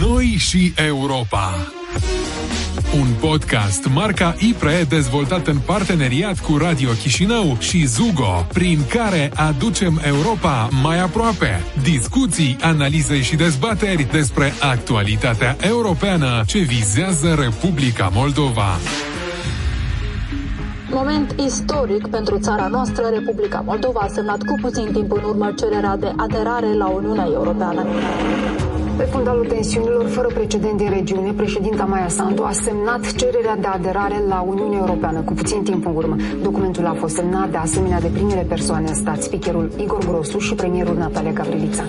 Noi și Europa. Un podcast marca IPRE dezvoltat în parteneriat cu Radio Chișinău și Zugo, prin care aducem Europa mai aproape. Discuții, analize și dezbateri despre actualitatea europeană ce vizează Republica Moldova. Moment istoric pentru țara noastră, Republica Moldova a semnat cu puțin timp în urmă cererea de aderare la Uniunea Europeană. Pe fundalul tensiunilor fără precedent din regiune, președinta Maia Sandu a semnat cererea de aderare la Uniunea Europeană cu puțin timp în urmă. Documentul a fost semnat de asemenea de primele persoane în stat, speakerul Igor Grosu și premierul Natalia Gavrilița.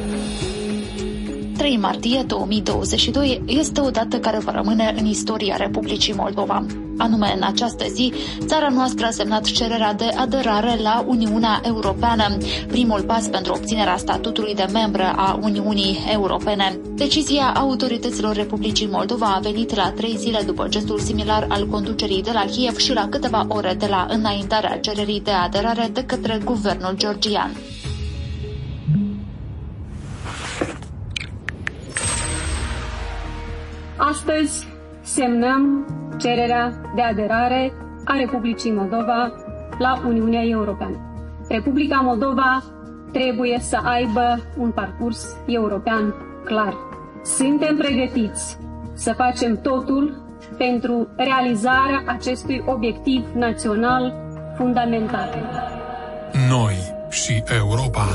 3 martie 2022 este o dată care va rămâne în istoria Republicii Moldova. Anume, în această zi, țara noastră a semnat cererea de aderare la Uniunea Europeană, primul pas pentru obținerea statutului de membră a Uniunii Europene. Decizia autorităților Republicii Moldova a venit la trei zile după gestul similar al conducerii de la Kiev și la câteva ore de la înaintarea cererii de aderare de către guvernul georgian. Astăzi semnăm cererea de aderare a Republicii Moldova la Uniunea Europeană. Republica Moldova trebuie să aibă un parcurs european clar. Suntem pregătiți să facem totul pentru realizarea acestui obiectiv național fundamental. Noi și Europa.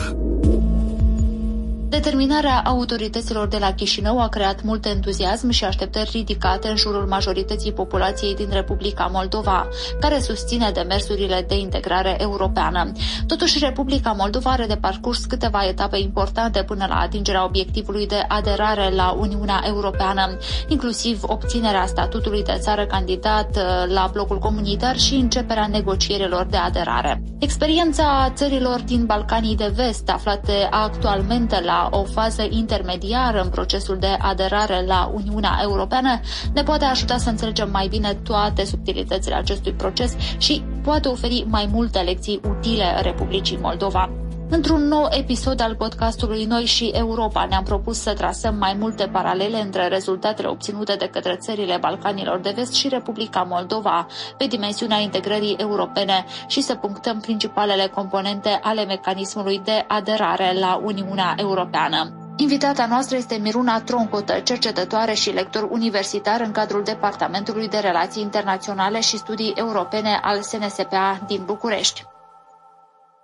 Determinarea autorităților de la Chișinău a creat mult entuziasm și așteptări ridicate în jurul majorității populației din Republica Moldova, care susține demersurile de integrare europeană. Totuși, Republica Moldova are de parcurs câteva etape importante până la atingerea obiectivului de aderare la Uniunea Europeană, inclusiv obținerea statutului de țară candidat uh, la blocul comunitar și începerea negocierilor de aderare. Experiența țărilor din Balcanii de Vest, aflate actualmente la o fază intermediară în procesul de aderare la Uniunea Europeană ne poate ajuta să înțelegem mai bine toate subtilitățile acestui proces și poate oferi mai multe lecții utile Republicii Moldova. Într-un nou episod al podcastului Noi și Europa ne-am propus să trasăm mai multe paralele între rezultatele obținute de către țările Balcanilor de Vest și Republica Moldova pe dimensiunea integrării europene și să punctăm principalele componente ale mecanismului de aderare la Uniunea Europeană. Invitata noastră este Miruna Troncotă, cercetătoare și lector universitar în cadrul Departamentului de Relații Internaționale și Studii Europene al SNSPA din București.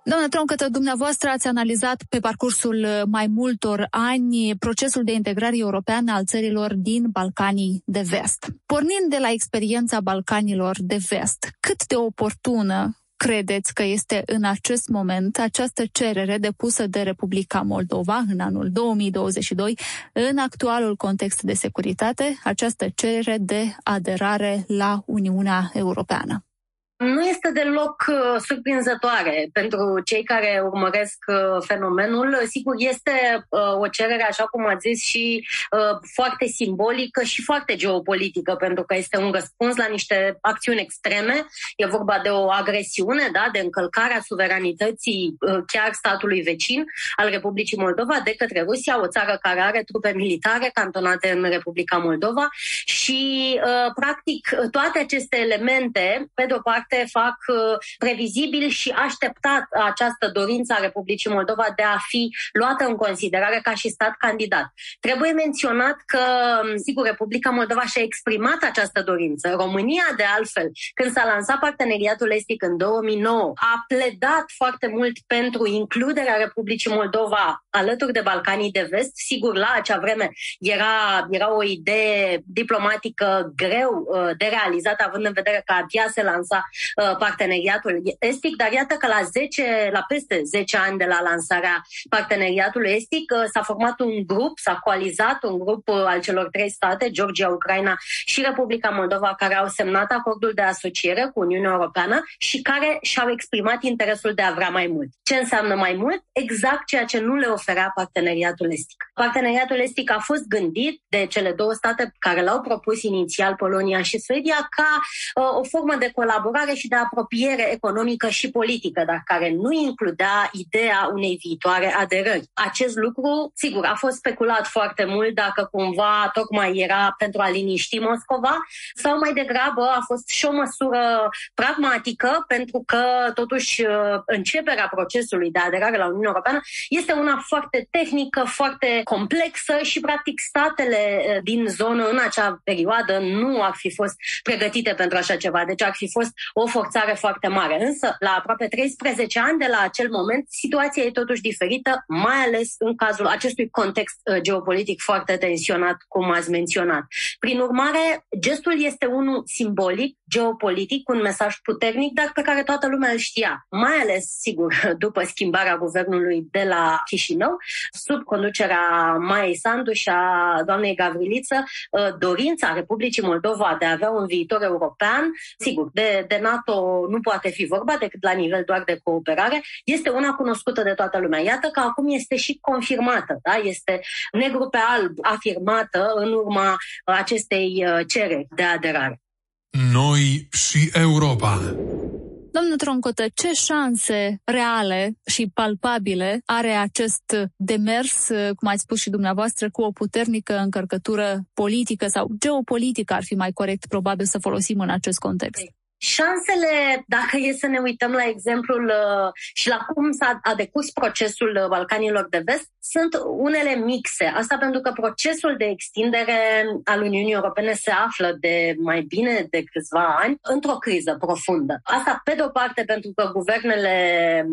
Doamna Troncătă, dumneavoastră ați analizat pe parcursul uh, mai multor ani procesul de integrare europeană al țărilor din Balcanii de Vest. Pornind de la experiența Balcanilor de Vest, cât de oportună credeți că este în acest moment această cerere depusă de Republica Moldova în anul 2022 în actualul context de securitate, această cerere de aderare la Uniunea Europeană? Nu este deloc uh, surprinzătoare pentru cei care urmăresc uh, fenomenul. Sigur, este uh, o cerere, așa cum ați zis, și foarte simbolică și foarte geopolitică, pentru că este un răspuns la niște acțiuni extreme. E vorba de o agresiune, da, de încălcarea suveranității chiar statului vecin al Republicii Moldova de către Rusia, o țară care are trupe militare cantonate în Republica Moldova și, practic, toate aceste elemente, pe de o parte, parte fac uh, previzibil și așteptat această dorință a Republicii Moldova de a fi luată în considerare ca și stat candidat. Trebuie menționat că, um, sigur, Republica Moldova și-a exprimat această dorință. România, de altfel, când s-a lansat parteneriatul estic în 2009, a pledat foarte mult pentru includerea Republicii Moldova alături de Balcanii de Vest. Sigur, la acea vreme era, era o idee diplomatică greu uh, de realizat, având în vedere că abia se lansa Uh, parteneriatul estic, dar iată că la 10, la peste 10 ani de la lansarea parteneriatului estic uh, s-a format un grup, s-a coalizat un grup uh, al celor trei state, Georgia, Ucraina și Republica Moldova, care au semnat acordul de asociere cu Uniunea Europeană și care și-au exprimat interesul de a vrea mai mult. Ce înseamnă mai mult? Exact ceea ce nu le oferea parteneriatul estic. Parteneriatul estic a fost gândit de cele două state care l-au propus inițial, Polonia și Suedia, ca uh, o formă de colaborare cooperare și de apropiere economică și politică, dar care nu includea ideea unei viitoare aderări. Acest lucru, sigur, a fost speculat foarte mult dacă cumva tocmai era pentru a liniști Moscova sau mai degrabă a fost și o măsură pragmatică pentru că totuși începerea procesului de aderare la Uniunea Europeană este una foarte tehnică, foarte complexă și practic statele din zonă în acea perioadă nu ar fi fost pregătite pentru așa ceva. Deci ar fi fost o forțare foarte mare. Însă, la aproape 13 ani de la acel moment, situația e totuși diferită, mai ales în cazul acestui context uh, geopolitic foarte tensionat, cum ați menționat. Prin urmare, gestul este unul simbolic, geopolitic, un mesaj puternic, dar pe care toată lumea îl știa. Mai ales, sigur, după schimbarea guvernului de la Chișinău, sub conducerea Mai Sandu și a doamnei Gavriliță, uh, dorința Republicii Moldova de a avea un viitor european, sigur, de, de NATO nu poate fi vorba decât la nivel doar de cooperare, este una cunoscută de toată lumea. Iată că acum este și confirmată, da? este negru pe alb afirmată în urma acestei uh, cereri de aderare. Noi și Europa. Domnul Troncotă, ce șanse reale și palpabile are acest demers, cum ați spus și dumneavoastră, cu o puternică încărcătură politică sau geopolitică ar fi mai corect probabil să folosim în acest context? Șansele, dacă e să ne uităm la exemplul uh, și la cum s-a a decurs procesul uh, Balcanilor de Vest, sunt unele mixe. Asta pentru că procesul de extindere al Uniunii Europene se află de mai bine de câțiva ani într-o criză profundă. Asta, pe de o parte, pentru că guvernele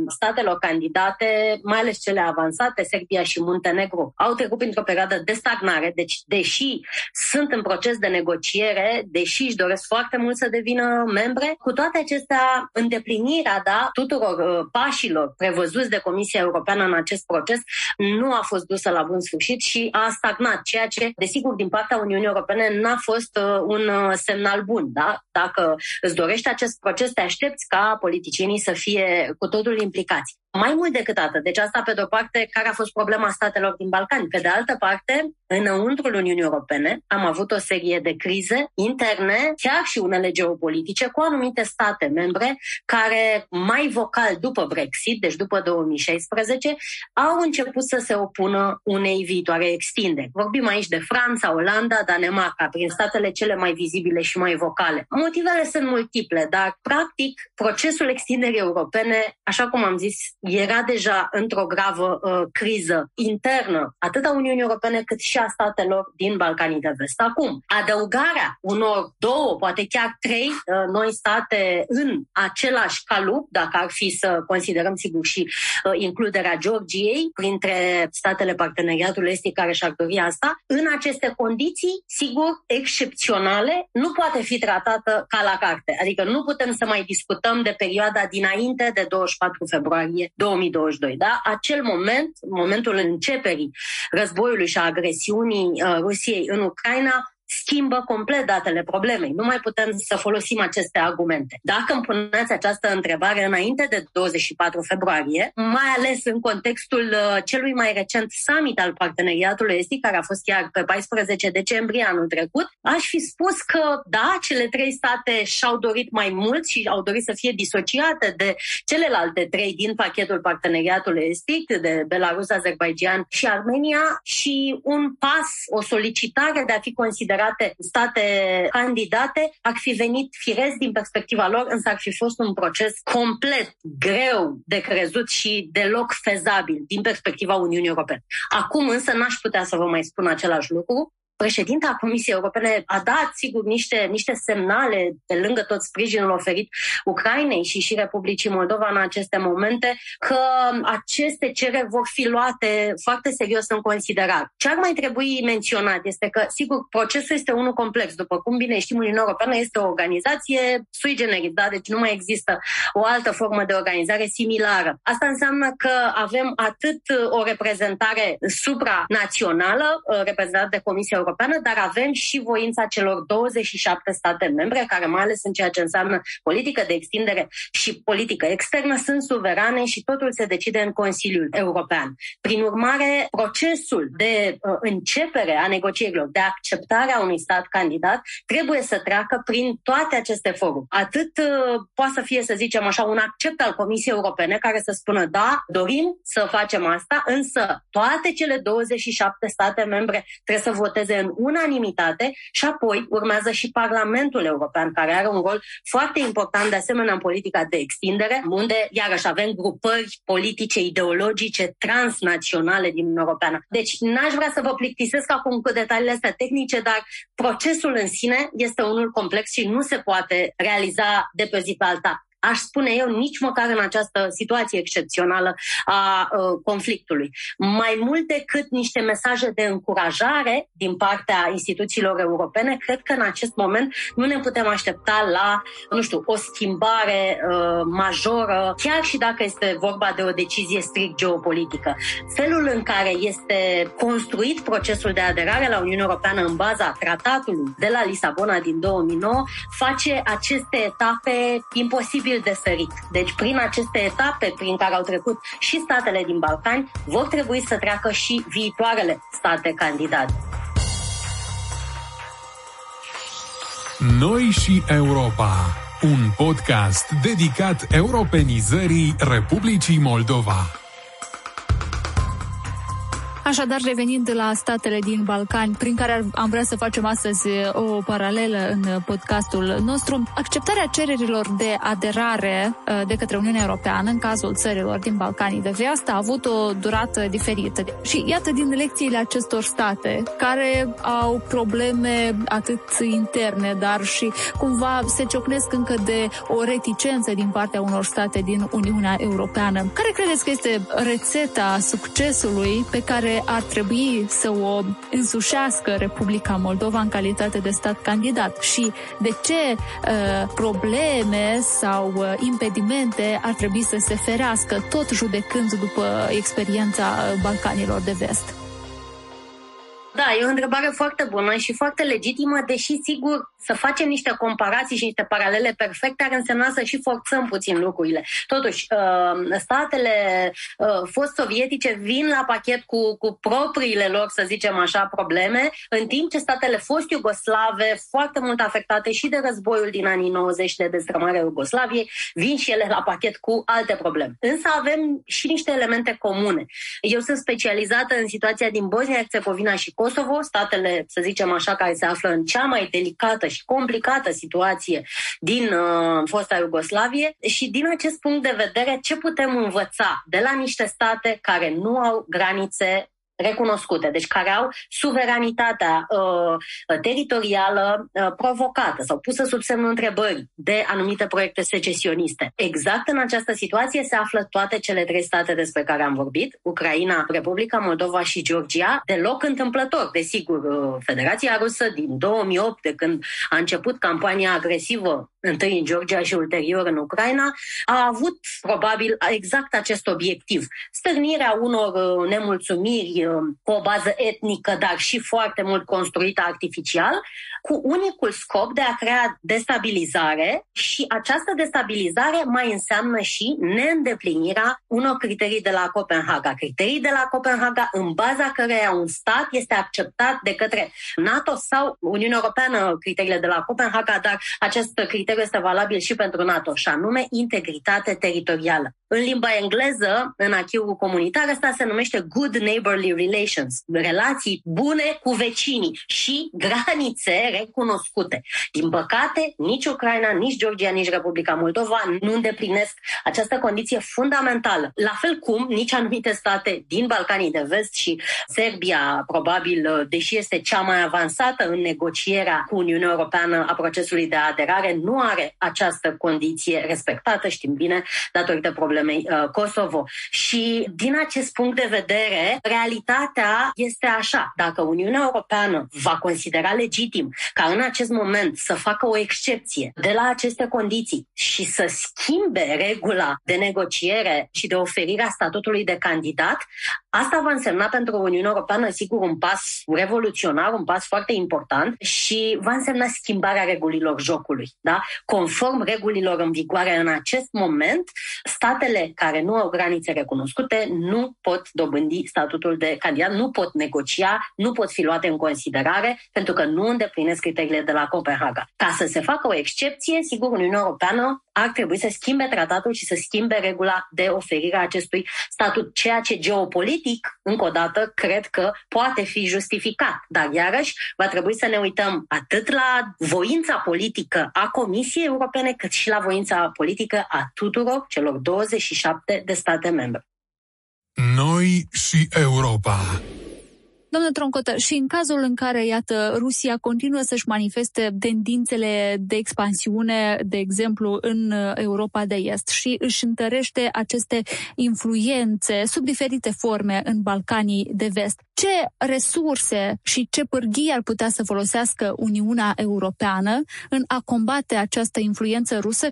statelor candidate, mai ales cele avansate, Serbia și Muntenegru, au trecut printr-o perioadă de stagnare, deci deși sunt în proces de negociere, deși își doresc foarte mult să devină membri, membre. Cu toate acestea, îndeplinirea da, tuturor uh, pașilor prevăzuți de Comisia Europeană în acest proces nu a fost dusă la bun sfârșit și a stagnat, ceea ce, desigur, din partea Uniunii Europene n-a fost uh, un uh, semnal bun. Da? Dacă îți dorești acest proces, te aștepți ca politicienii să fie cu totul implicați. Mai mult decât atât, deci asta pe de-o parte, care a fost problema statelor din Balcani. Pe de altă parte, înăuntrul Uniunii Europene am avut o serie de crize interne, chiar și unele geopolitice, cu anumite state membre care mai vocal după Brexit, deci după 2016, au început să se opună unei viitoare extinderi. Vorbim aici de Franța, Olanda, Danemarca, prin statele cele mai vizibile și mai vocale. Motivele sunt multiple, dar practic procesul extinderii europene, așa cum am zis, era deja într-o gravă uh, criză internă, atât a Uniunii Europene cât și a statelor din Balcanii de Vest. Acum, adăugarea unor două, poate chiar trei uh, noi state în același calup, dacă ar fi să considerăm sigur și uh, includerea Georgiei printre statele parteneriatului estic care și-ar dori asta, în aceste condiții, sigur, excepționale, nu poate fi tratată ca la carte. Adică nu putem să mai discutăm de perioada dinainte de 24 februarie 2022. Da? Acel moment, momentul începerii războiului și a agresiunii uh, Rusiei în Ucraina, schimbă complet datele problemei. Nu mai putem să folosim aceste argumente. Dacă îmi puneți această întrebare înainte de 24 februarie, mai ales în contextul uh, celui mai recent summit al parteneriatului estic, care a fost chiar pe 14 decembrie anul trecut, aș fi spus că, da, cele trei state și-au dorit mai mult și au dorit să fie disociate de celelalte trei din pachetul parteneriatului estic, de Belarus, Azerbaijan și Armenia, și un pas, o solicitare de a fi considerat considerate state candidate ar fi venit firesc din perspectiva lor, însă ar fi fost un proces complet greu de crezut și deloc fezabil din perspectiva Uniunii Europene. Acum însă n-aș putea să vă mai spun același lucru președinta Comisiei Europene a dat, sigur, niște, niște semnale pe lângă tot sprijinul oferit Ucrainei și și Republicii Moldova în aceste momente, că aceste cereri vor fi luate foarte serios în considerare. Ce ar mai trebui menționat este că, sigur, procesul este unul complex. După cum bine știm, Uniunea Europeană este o organizație sui generis, da? deci nu mai există o altă formă de organizare similară. Asta înseamnă că avem atât o reprezentare supranațională, reprezentată de Comisia Europeană, Europeană, dar avem și voința celor 27 state membre, care mai ales în ceea ce înseamnă politică de extindere și politică externă, sunt suverane și totul se decide în Consiliul European. Prin urmare, procesul de uh, începere a negocierilor, de acceptare a unui stat candidat, trebuie să treacă prin toate aceste foruri. Atât uh, poate să fie, să zicem așa, un accept al Comisiei Europene care să spună da, dorim să facem asta, însă toate cele 27 state membre trebuie să voteze în unanimitate și apoi urmează și Parlamentul European, care are un rol foarte important de asemenea în politica de extindere, unde iarăși avem grupări politice, ideologice, transnaționale din Uniunea Europeană. Deci n-aș vrea să vă plictisesc acum cu detaliile astea tehnice, dar procesul în sine este unul complex și nu se poate realiza de pe zi pe alta aș spune eu, nici măcar în această situație excepțională a uh, conflictului. Mai mult decât niște mesaje de încurajare din partea instituțiilor europene, cred că în acest moment nu ne putem aștepta la, nu știu, o schimbare uh, majoră, chiar și dacă este vorba de o decizie strict geopolitică. Felul în care este construit procesul de aderare la Uniunea Europeană în baza tratatului de la Lisabona din 2009 face aceste etape imposibile posibil de sărit. Deci prin aceste etape prin care au trecut și statele din Balcani, vor trebui să treacă și viitoarele state candidate. Noi și Europa. Un podcast dedicat europenizării Republicii Moldova. Așadar, revenind la statele din Balcani, prin care am vrea să facem astăzi o paralelă în podcastul nostru, acceptarea cererilor de aderare uh, de către Uniunea Europeană în cazul țărilor din Balcanii de Vest a avut o durată diferită. Și iată din lecțiile acestor state care au probleme atât interne, dar și cumva se ciocnesc încă de o reticență din partea unor state din Uniunea Europeană. Care credeți că este rețeta succesului pe care ar trebui să o însușească Republica Moldova în calitate de stat candidat și de ce uh, probleme sau uh, impedimente ar trebui să se ferească, tot judecând după experiența Balcanilor de Vest. Da, e o întrebare foarte bună și foarte legitimă, deși, sigur, să facem niște comparații și niște paralele perfecte ar însemna să și forțăm puțin lucrurile. Totuși, uh, statele uh, fost-sovietice vin la pachet cu, cu propriile lor, să zicem așa, probleme, în timp ce statele fost-iugoslave, foarte mult afectate și de războiul din anii 90 de destrămarea Iugoslaviei, vin și ele la pachet cu alte probleme. Însă avem și niște elemente comune. Eu sunt specializată în situația din Bosnia-Herzegovina și Kosovo, statele, să zicem așa, care se află în cea mai delicată și complicată situație din uh, fosta Iugoslavie și din acest punct de vedere ce putem învăța de la niște state care nu au granițe recunoscute, deci care au suveranitatea uh, teritorială uh, provocată sau pusă sub semnul întrebării de anumite proiecte secesioniste. Exact în această situație se află toate cele trei state despre care am vorbit, Ucraina, Republica Moldova și Georgia, deloc întâmplător. Desigur, uh, Federația Rusă din 2008, de când a început campania agresivă întâi în Georgia și ulterior în Ucraina, a avut probabil exact acest obiectiv. Stârnirea unor uh, nemulțumiri uh, cu o bază etnică, dar și foarte mult construită artificial, cu unicul scop de a crea destabilizare și această destabilizare mai înseamnă și neîndeplinirea unor criterii de la Copenhaga. Criterii de la Copenhaga în baza căreia un stat este acceptat de către NATO sau Uniunea Europeană, criteriile de la Copenhaga, dar acest criteriu este valabil și pentru NATO, și anume integritate teritorială. În limba engleză, în achiul comunitar, asta se numește good neighborly relations, relații bune cu vecinii și granițe recunoscute. Din păcate, nici Ucraina, nici Georgia, nici Republica Moldova nu îndeplinesc această condiție fundamentală. La fel cum nici anumite state din Balcanii de Vest și Serbia, probabil, deși este cea mai avansată în negocierea cu Uniunea Europeană a procesului de aderare, nu are această condiție respectată, știm bine, datorită problemei uh, Kosovo. Și din acest punct de vedere, realitatea realitatea este așa. Dacă Uniunea Europeană va considera legitim ca în acest moment să facă o excepție de la aceste condiții și să schimbe regula de negociere și de oferire a statutului de candidat, asta va însemna pentru Uniunea Europeană, sigur, un pas revoluționar, un pas foarte important și va însemna schimbarea regulilor jocului. Da? Conform regulilor în vigoare în acest moment, statele care nu au granițe recunoscute nu pot dobândi statutul de candidat, nu pot negocia, nu pot fi luate în considerare pentru că nu îndeplinesc criteriile de la Copenhaga. Ca să se facă o excepție, sigur, Uniunea Europeană ar trebui să schimbe tratatul și să schimbe regula de oferire a acestui statut, ceea ce geopolitic, încă o dată, cred că poate fi justificat. Dar iarăși va trebui să ne uităm atât la voința politică a Comisiei Europene, cât și la voința politică a tuturor celor 27 de state membre. Noi și Europa. Domnule Troncotă, și în cazul în care, iată, Rusia continuă să-și manifeste tendințele de expansiune, de exemplu, în Europa de Est și își întărește aceste influențe sub diferite forme în Balcanii de Vest, ce resurse și ce pârghii ar putea să folosească Uniunea Europeană în a combate această influență rusă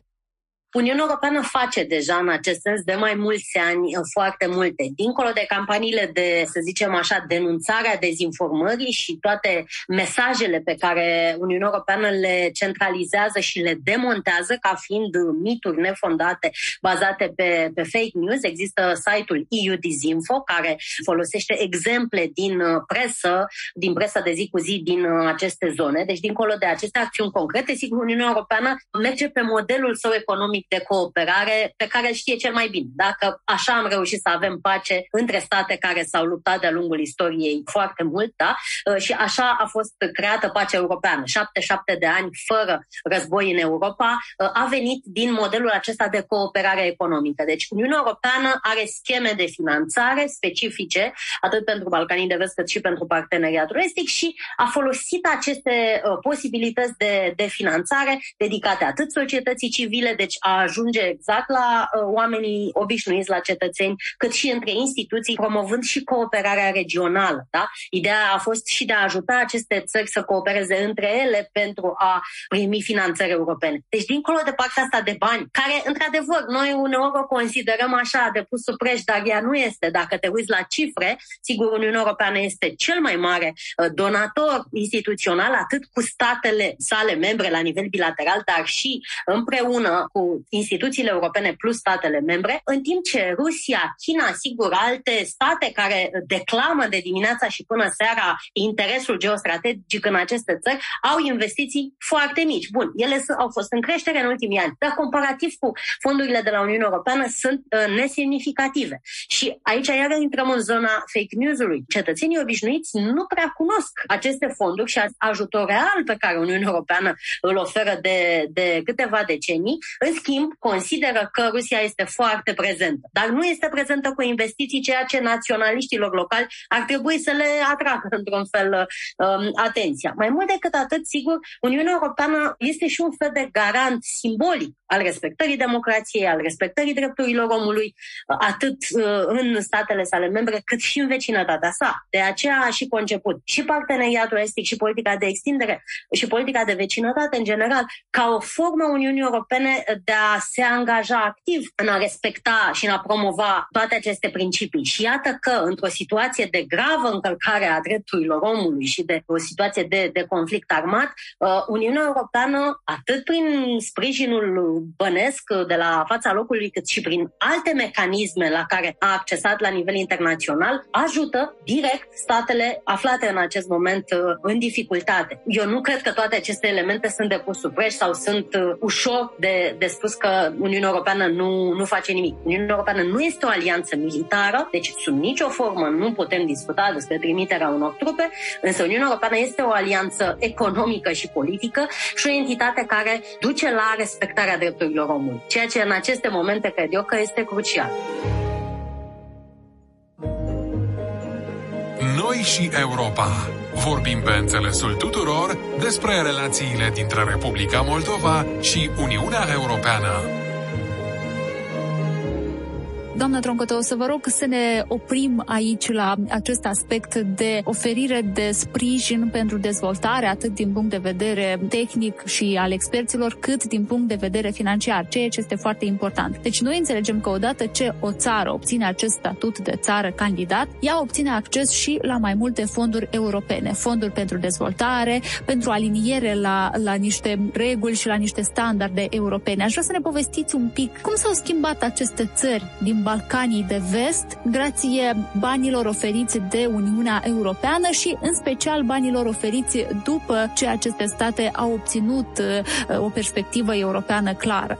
Uniunea Europeană face deja în acest sens de mai mulți ani uh, foarte multe. Dincolo de campaniile de, să zicem așa, denunțare a dezinformării și toate mesajele pe care Uniunea Europeană le centralizează și le demontează ca fiind mituri nefondate bazate pe, pe fake news, există site-ul EU Disinfo care folosește exemple din uh, presă, din presa de zi cu zi din uh, aceste zone. Deci, dincolo de aceste acțiuni concrete, sigur, Uniunea Europeană merge pe modelul său economic de cooperare pe care îl știe cel mai bine. Dacă așa am reușit să avem pace între state care s-au luptat de-a lungul istoriei foarte mult, da? Uh, și așa a fost creată pacea europeană. 77 de ani fără război în Europa uh, a venit din modelul acesta de cooperare economică. Deci Uniunea Europeană are scheme de finanțare specifice, atât pentru Balcanii de Vest cât și pentru parteneriatul estic și a folosit aceste uh, posibilități de, de finanțare dedicate atât societății civile, deci a ajunge exact la uh, oamenii obișnuiți, la cetățeni, cât și între instituții, promovând și cooperarea regională. Da? Ideea a fost și de a ajuta aceste țări să coopereze între ele pentru a primi finanțări europene. Deci, dincolo de partea asta de bani, care, într-adevăr, noi uneori o considerăm așa de pus sub preș, dar ea nu este. Dacă te uiți la cifre, sigur, Uniunea Europeană este cel mai mare uh, donator instituțional, atât cu statele sale membre la nivel bilateral, dar și împreună cu instituțiile europene plus statele membre, în timp ce Rusia, China, sigur, alte state care declamă de dimineața și până seara interesul geostrategic în aceste țări, au investiții foarte mici. Bun, ele au fost în creștere în ultimii ani, dar comparativ cu fondurile de la Uniunea Europeană sunt uh, nesemnificative. Și aici iar intrăm în zona fake news-ului. Cetățenii obișnuiți nu prea cunosc aceste fonduri și ajutor real pe care Uniunea Europeană îl oferă de, de câteva decenii. În schimb, schimb, consideră că Rusia este foarte prezentă, dar nu este prezentă cu investiții, ceea ce naționaliștilor locali ar trebui să le atragă într-un fel um, atenția. Mai mult decât atât, sigur, Uniunea Europeană este și un fel de garant simbolic al respectării democrației, al respectării drepturilor omului, atât uh, în statele sale membre, cât și în vecinătatea sa. De aceea a și conceput și parteneriatul estic și politica de extindere și politica de vecinătate în general ca o formă a Uniunii Europene de a se angaja activ în a respecta și în a promova toate aceste principii. Și iată că, într-o situație de gravă încălcare a drepturilor omului și de o situație de, de conflict armat, uh, Uniunea Europeană, atât prin sprijinul bănesc de la fața locului, cât și prin alte mecanisme la care a accesat la nivel internațional, ajută direct statele aflate în acest moment uh, în dificultate. Eu nu cred că toate aceste elemente sunt de pus sub preș sau sunt uh, ușor de, de spus că Uniunea Europeană nu, nu face nimic. Uniunea Europeană nu este o alianță militară, deci sub nicio formă nu putem discuta despre trimiterea unor trupe, însă Uniunea Europeană este o alianță economică și politică și o entitate care duce la respectarea drepturilor omului, ceea ce în aceste momente cred eu că este crucial. Noi și Europa. Vorbim pe înțelesul tuturor despre relațiile dintre Republica Moldova și Uniunea Europeană. Doamna Troncotă, o să vă rog să ne oprim aici la acest aspect de oferire de sprijin pentru dezvoltare, atât din punct de vedere tehnic și al experților, cât din punct de vedere financiar, ceea ce este foarte important. Deci noi înțelegem că odată ce o țară obține acest statut de țară candidat, ea obține acces și la mai multe fonduri europene, fonduri pentru dezvoltare, pentru aliniere la, la niște reguli și la niște standarde europene. Aș vrea să ne povestiți un pic cum s-au schimbat aceste țări din Balcanii de Vest, grație banilor oferiți de Uniunea Europeană și în special banilor oferiți după ce aceste state au obținut uh, o perspectivă europeană clară.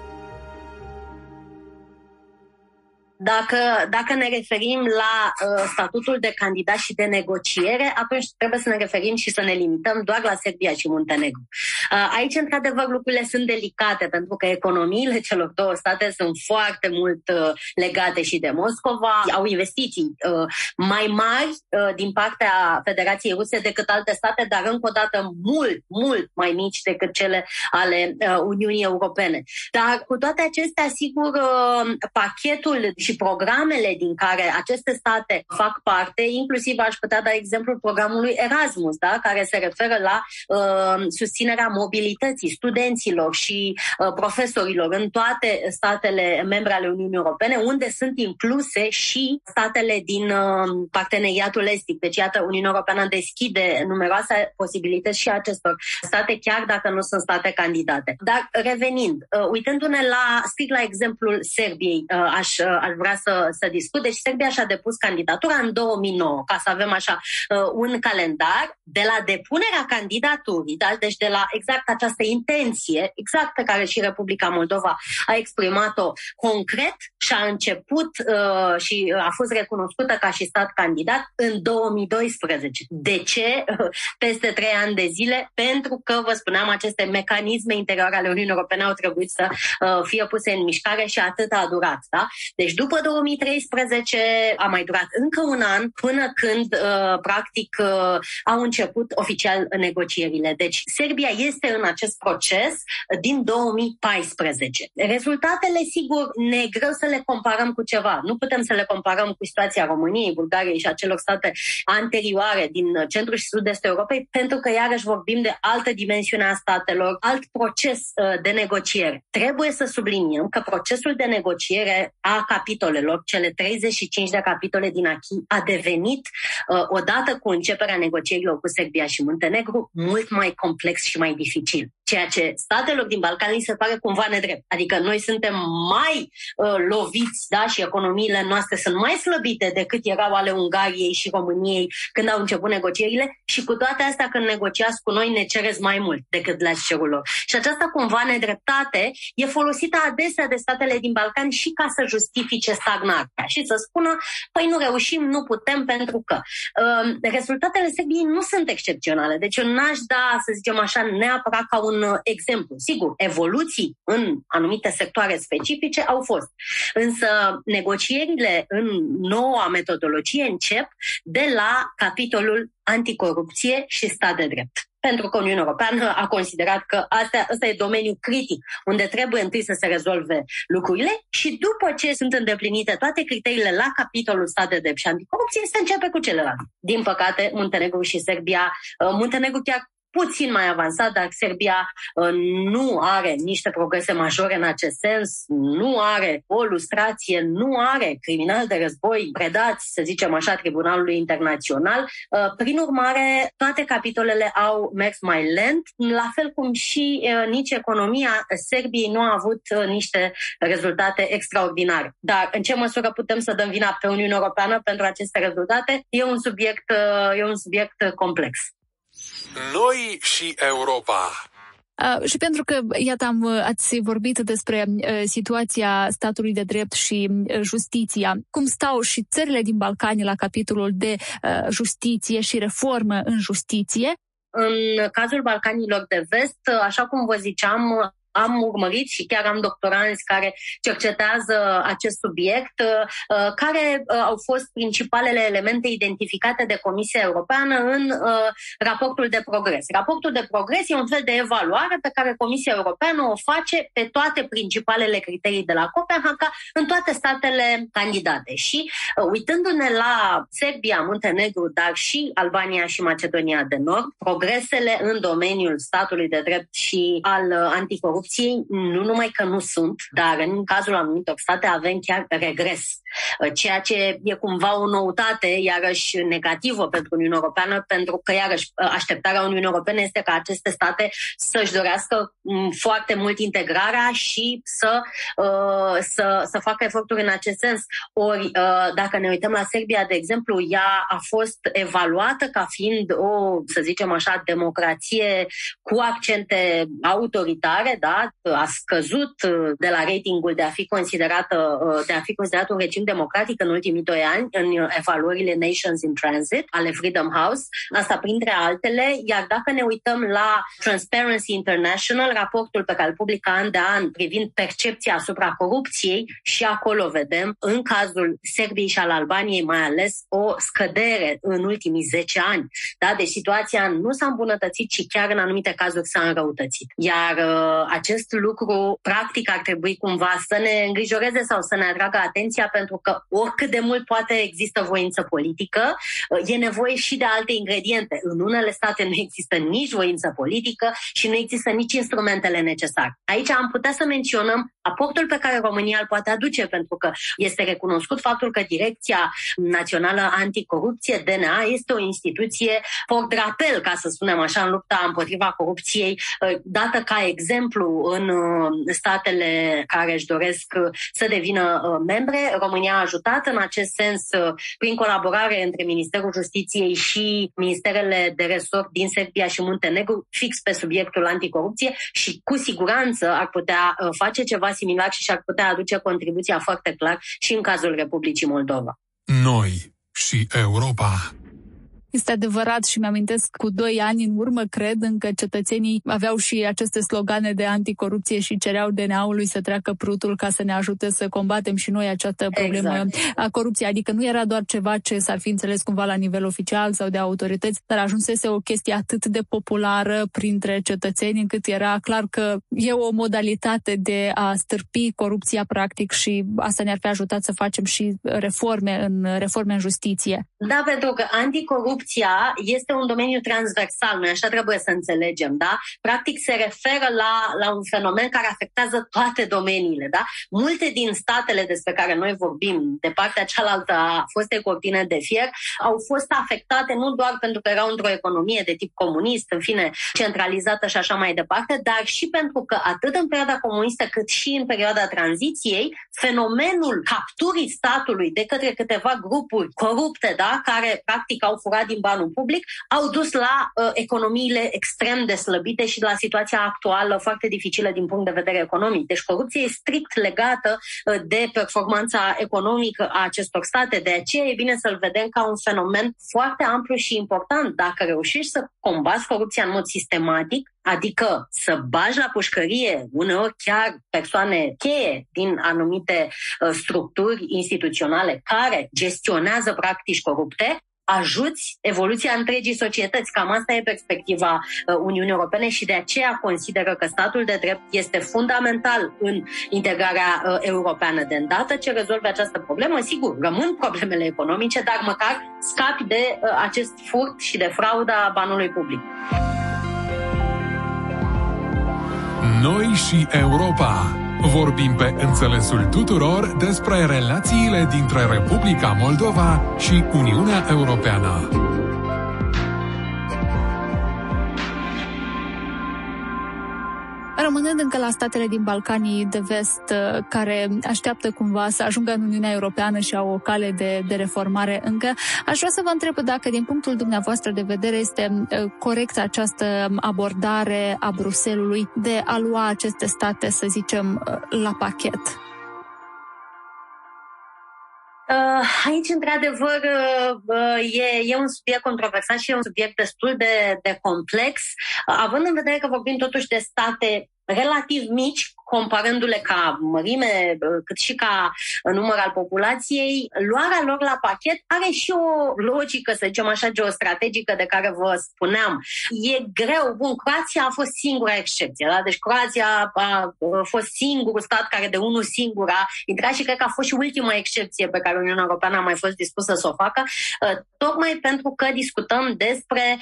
Dacă, dacă ne referim la uh, statutul de candidat și de negociere, atunci trebuie să ne referim și să ne limităm doar la Serbia și Muntenegru. Uh, aici, într-adevăr, lucrurile sunt delicate, pentru că economiile celor două state sunt foarte mult uh, legate și de Moscova. Au investiții uh, mai mari uh, din partea Federației Ruse decât alte state, dar încă o dată mult, mult mai mici decât cele ale uh, Uniunii Europene. Dar cu toate acestea, sigur, uh, pachetul și programele din care aceste state fac parte, inclusiv aș putea da exemplul programului Erasmus, da? care se referă la uh, susținerea mobilității studenților și uh, profesorilor în toate statele membre ale Uniunii Europene, unde sunt incluse și statele din uh, parteneriatul estic. Deci, iată, Uniunea Europeană deschide numeroase posibilități și acestor state, chiar dacă nu sunt state candidate. Dar revenind, uh, uitându-ne la, strict la exemplul Serbiei, uh, aș, uh, aș vrea să, să discut. Deci Serbia și-a depus candidatura în 2009, ca să avem așa uh, un calendar de la depunerea candidaturii, da? deci de la exact această intenție, exact pe care și Republica Moldova a exprimat-o concret și a început uh, și a fost recunoscută ca și stat candidat în 2012. De ce? Peste trei ani de zile, pentru că, vă spuneam, aceste mecanisme interioare ale Uniunii Europene au trebuit să uh, fie puse în mișcare și atât a durat. Da? Deci după 2013 a mai durat încă un an până când, uh, practic, uh, au început oficial negocierile. Deci Serbia este în acest proces din 2014. Rezultatele, sigur, ne e greu să le comparăm cu ceva. Nu putem să le comparăm cu situația României, Bulgariei și a celor state anterioare din centrul și sud-est Europei, pentru că iarăși vorbim de altă dimensiune a statelor, alt proces uh, de negociere. Trebuie să subliniem că procesul de negociere a capitolelor, cele 35 de capitole din Achi, a devenit, uh, odată cu începerea negocierilor cu Serbia și Muntenegru, mult mai complex și mai dificil ceea ce statelor din Balcani se pare cumva nedrept. Adică noi suntem mai uh, loviți da, și economiile noastre sunt mai slăbite decât erau ale Ungariei și României când au început negocierile și cu toate astea când negociați cu noi ne cereți mai mult decât la cerul lor. Și aceasta cumva nedreptate e folosită adesea de statele din Balcani și ca să justifice stagnarea și să spună, păi nu reușim, nu putem pentru că. Uh, rezultatele Serbiei nu sunt excepționale. Deci eu n-aș da, să zicem așa, neapărat ca un un uh, exemplu. Sigur, evoluții în anumite sectoare specifice au fost. Însă negocierile în noua metodologie încep de la capitolul anticorupție și stat de drept pentru că Uniunea Europeană a considerat că asta, asta e domeniul critic, unde trebuie întâi să se rezolve lucrurile și după ce sunt îndeplinite toate criteriile la capitolul stat de drept și anticorupție, se începe cu celălalt. Din păcate, Muntenegru și Serbia, uh, Muntenegru chiar puțin mai avansat, dar Serbia uh, nu are niște progrese majore în acest sens, nu are o lustrație, nu are criminal de război predați, să zicem așa, Tribunalului Internațional. Uh, prin urmare, toate capitolele au mers mai lent, la fel cum și uh, nici economia Serbiei nu a avut niște rezultate extraordinare. Dar în ce măsură putem să dăm vina pe Uniunea Europeană pentru aceste rezultate? E un subiect, e un subiect complex. Noi și Europa. Uh, și pentru că, iată, am, ați vorbit despre uh, situația statului de drept și uh, justiția. Cum stau și țările din Balcani la capitolul de uh, justiție și reformă în justiție? În cazul Balcanilor de Vest, așa cum vă ziceam, am urmărit și chiar am doctoranți care cercetează acest subiect, uh, care au fost principalele elemente identificate de Comisia Europeană în raportul de progres. Raportul de progres e un fel de evaluare pe care Comisia Europeană o face pe toate principalele criterii de la Copenhaga în toate statele candidate. Și uitându-ne la Serbia, Muntenegru, dar și Albania și Macedonia de Nord, progresele în domeniul statului de drept și al anticorupției nu numai că nu sunt, dar în cazul anumitor state avem chiar regres. Ceea ce e cumva o noutate, iarăși negativă pentru Uniunea Europeană, pentru că, iarăși, așteptarea Uniunii Europene este ca aceste state să-și dorească foarte mult integrarea și să, să, să facă eforturi în acest sens. Ori, dacă ne uităm la Serbia, de exemplu, ea a fost evaluată ca fiind o, să zicem așa, democrație cu accente autoritare, da? a scăzut de la ratingul de a fi considerată, de a fi considerat un regim democratic în ultimii doi ani în evaluările Nations in Transit ale Freedom House, asta printre altele, iar dacă ne uităm la Transparency International, raportul pe care îl publică an de an privind percepția asupra corupției și acolo vedem, în cazul Serbiei și al Albaniei mai ales, o scădere în ultimii 10 ani. Da? Deci situația nu s-a îmbunătățit, ci chiar în anumite cazuri s-a înrăutățit. Iar uh, acest lucru, practic, ar trebui cumva să ne îngrijoreze sau să ne atragă atenția, pentru că oricât de mult poate există voință politică, uh, e nevoie și de alte ingrediente. În unele state nu există nici voință politică și nu există nici instrumentele necesare. Aici am putea să menționăm aportul pe care România îl poate aduce, pentru că este recunoscut faptul că Direcția Națională Anticorupție, DNA, este o instituție port drapel, ca să spunem așa, în lupta împotriva corupției, uh, dată ca exemplu în uh, statele care își doresc uh, să devină membre. România a ajutat în acest sens prin colaborare între Ministerul Justiției și Ministerele de Resort din Serbia și Muntenegru, fix pe subiectul anticorupție și cu siguranță ar putea face ceva similar și și-ar putea aduce contribuția foarte clar și în cazul Republicii Moldova. Noi și Europa. Este adevărat și mi-amintesc cu doi ani în urmă, cred, încă cetățenii aveau și aceste slogane de anticorupție și cereau DNA-ului să treacă prutul ca să ne ajute să combatem și noi această problemă exact. a corupției. Adică nu era doar ceva ce s-ar fi înțeles cumva la nivel oficial sau de autorități, dar ajunsese o chestie atât de populară printre cetățeni încât era clar că e o modalitate de a stârpi corupția practic și asta ne-ar fi ajutat să facem și reforme în, reforme în justiție. Da, pentru că anticorupție corupția este un domeniu transversal, noi așa trebuie să înțelegem, da? Practic se referă la, la un fenomen care afectează toate domeniile, da? Multe din statele despre care noi vorbim, de partea cealaltă a fostei cortine de fier, au fost afectate nu doar pentru că erau într-o economie de tip comunist, în fine, centralizată și așa mai departe, dar și pentru că atât în perioada comunistă cât și în perioada tranziției, fenomenul capturii statului de către câteva grupuri corupte, da, care practic au furat din banul public, au dus la uh, economiile extrem de slăbite și la situația actuală foarte dificilă din punct de vedere economic. Deci corupția e strict legată uh, de performanța economică a acestor state. De aceea e bine să-l vedem ca un fenomen foarte amplu și important. Dacă reușești să combați corupția în mod sistematic, adică să bagi la pușcărie uneori chiar persoane cheie din anumite uh, structuri instituționale care gestionează practici corupte, ajuți evoluția întregii societăți. Cam asta e perspectiva uh, Uniunii Europene și de aceea consideră că statul de drept este fundamental în integrarea uh, europeană. De îndată ce rezolve această problemă, sigur, rămân problemele economice, dar măcar scapi de uh, acest furt și de frauda banului public. Noi și Europa Vorbim pe înțelesul tuturor despre relațiile dintre Republica Moldova și Uniunea Europeană. Rămânând încă la statele din Balcanii de vest, uh, care așteaptă cumva să ajungă în Uniunea Europeană și au o cale de, de reformare încă, aș vrea să vă întreb dacă, din punctul dumneavoastră de vedere, este uh, corectă această abordare a Bruselului de a lua aceste state, să zicem, uh, la pachet. Aici, într-adevăr, e, e un subiect controversat și e un subiect destul de, de complex, având în vedere că vorbim totuși de state relativ mici, comparându-le ca mărime, cât și ca număr al populației, luarea lor la pachet are și o logică, să zicem așa, geostrategică de care vă spuneam. E greu. Bun, Croația a fost singura excepție, da? Deci Croația a fost singurul stat care de unul singur a intrat și cred că a fost și ultima excepție pe care Uniunea Europeană a mai fost dispusă să o facă, tocmai pentru că discutăm despre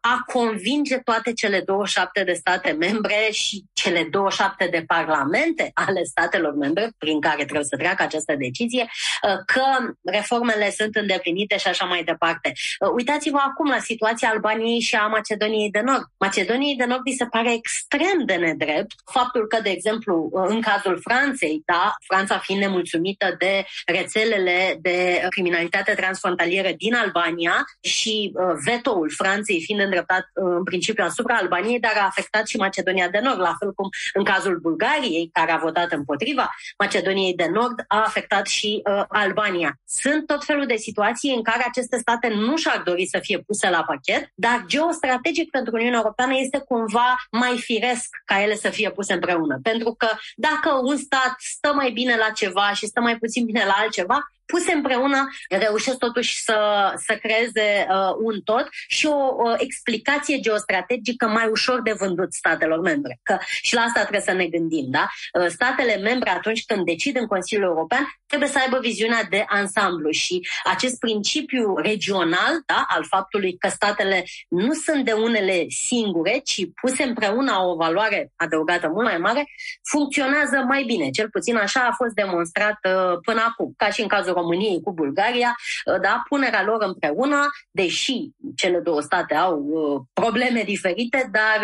a convinge toate cele 27 de state membre și cele 27 de parlamente ale statelor membre prin care trebuie să treacă această decizie, uh, că reformele sunt îndeplinite și așa mai departe. Uh, uitați-vă acum la situația Albaniei și a Macedoniei de Nord. Macedoniei de Nord vi se pare extrem de nedrept faptul că, de exemplu, uh, în cazul Franței, da, Franța fiind nemulțumită de rețelele de criminalitate transfrontalieră din Albania și vetoul Franței fiind îndreptat în principiu asupra Albaniei, dar a afectat și Macedonia de Nord, la fel cum în cazul Bulgariei, care a votat împotriva Macedoniei de Nord, a afectat și uh, Albania. Sunt tot felul de situații în care aceste state nu și-ar dori să fie puse la pachet, dar geostrategic pentru Uniunea Europeană este cumva mai firesc ca ele să fie puse împreună. Pentru că dacă un stat stă mai bine la ceva și stă mai puțin bine la altceva, puse împreună reușesc totuși să, să creeze uh, un tot și o uh, explicație geostrategică mai ușor de vândut statelor membre. Că și la asta trebuie să ne gândim. Da? Uh, statele membre, atunci când decid în Consiliul European, trebuie să aibă viziunea de ansamblu și acest principiu regional da, al faptului că statele nu sunt de unele singure, ci puse împreună au o valoare adăugată mult mai mare, funcționează mai bine. Cel puțin așa a fost demonstrat uh, până acum, ca și în cazul României cu Bulgaria, uh, da, punerea lor împreună, deși cele două state au uh, probleme diferite, dar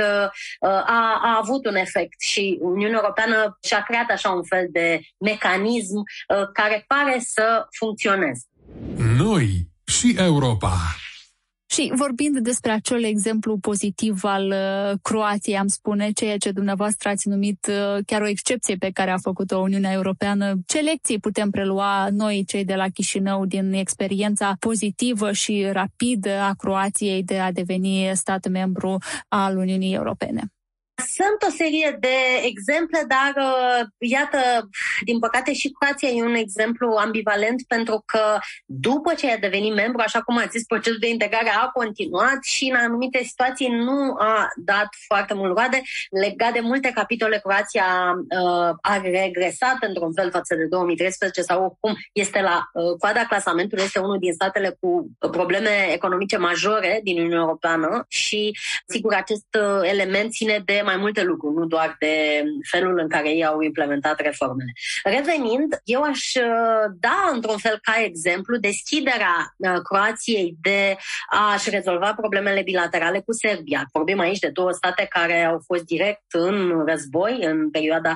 uh, a, a avut un efect și Uniunea Europeană și-a creat așa un fel de mecanism care pare să funcționeze. Noi și Europa. Și vorbind despre acel exemplu pozitiv al uh, Croației, am spune, ceea ce dumneavoastră ați numit uh, chiar o excepție pe care a făcut-o Uniunea Europeană, ce lecții putem prelua noi, cei de la Chișinău, din experiența pozitivă și rapidă a Croației de a deveni stat membru al Uniunii Europene? Sunt o serie de exemple, dar uh, iată, din păcate și Croația e un exemplu ambivalent pentru că după ce a devenit membru, așa cum ați zis, procesul de integrare a continuat și în anumite situații nu a dat foarte mult roade. Legat de multe capitole, Croația uh, a regresat într-un fel față de 2013 sau oricum este la uh, coada clasamentului, este unul din statele cu probleme economice majore din Uniunea Europeană și sigur acest uh, element ține de mai multe lucruri, nu doar de felul în care ei au implementat reformele. Revenind, eu aș uh, da într-un fel ca exemplu deschiderea uh, Croației de a-și rezolva problemele bilaterale cu Serbia. Vorbim aici de două state care au fost direct în război în perioada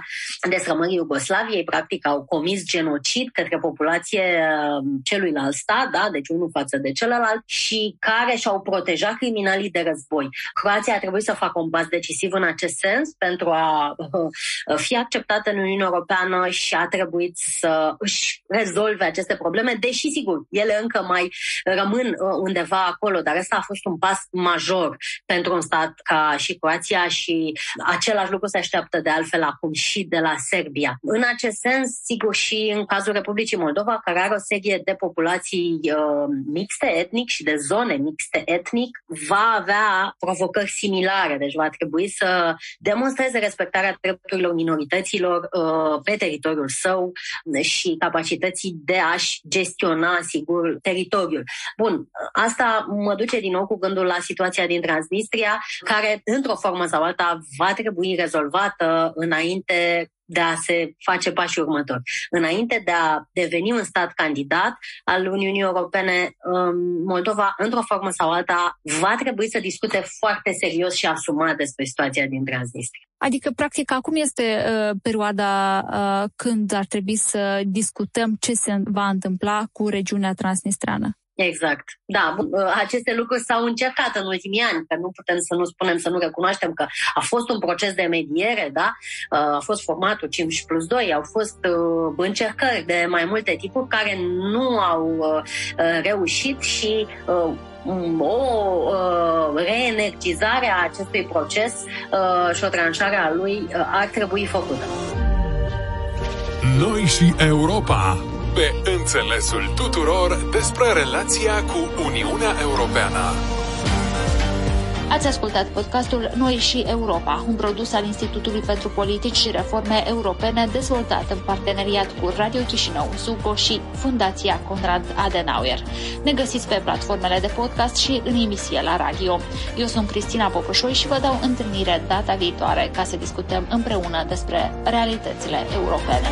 destrămării Iugoslaviei, practic au comis genocid către populație uh, celuilalt stat, da? deci unul față de celălalt, și care și-au protejat criminalii de război. Croația a trebuit să facă un pas decisiv în acest acest sens pentru a uh, fi acceptată în Uniunea Europeană și a trebuit să își rezolve aceste probleme, deși, sigur, ele încă mai rămân uh, undeva acolo, dar ăsta a fost un pas major pentru un stat ca și Croația și același lucru se așteaptă de altfel acum și de la Serbia. În acest sens, sigur, și în cazul Republicii Moldova, care are o serie de populații uh, mixte etnic și de zone mixte etnic, va avea provocări similare, deci va trebui să demonstreze respectarea drepturilor minorităților uh, pe teritoriul său și capacității de a-și gestiona, sigur, teritoriul. Bun, asta mă duce din nou cu gândul la situația din Transnistria, care, într-o formă sau alta, va trebui rezolvată înainte de a se face pașii următori. Înainte de a deveni un stat candidat al Uniunii Europene, um, Moldova, într-o formă sau alta, va trebui să discute foarte serios și asumat despre situația din Transnistria. Adică, practic, acum este uh, perioada uh, când ar trebui să discutăm ce se va întâmpla cu regiunea transnistrană. Exact. Da, aceste lucruri s-au încercat în ultimii ani, că nu putem să nu spunem, să nu recunoaștem că a fost un proces de mediere, da? A fost formatul 5 plus 2, au fost uh, încercări de mai multe tipuri care nu au uh, reușit și uh, mm, o reenergizare a acestui proces și o tranșare a lui ar trebui făcută. Noi și Europa pe înțelesul tuturor despre relația cu Uniunea Europeană. Ați ascultat podcastul Noi și Europa, un produs al Institutului pentru Politici și Reforme Europene dezvoltat în parteneriat cu Radio Chișinău, Zugo și Fundația Conrad Adenauer. Ne găsiți pe platformele de podcast și în emisie la radio. Eu sunt Cristina Popășoi și vă dau întâlnire data viitoare ca să discutăm împreună despre realitățile europene.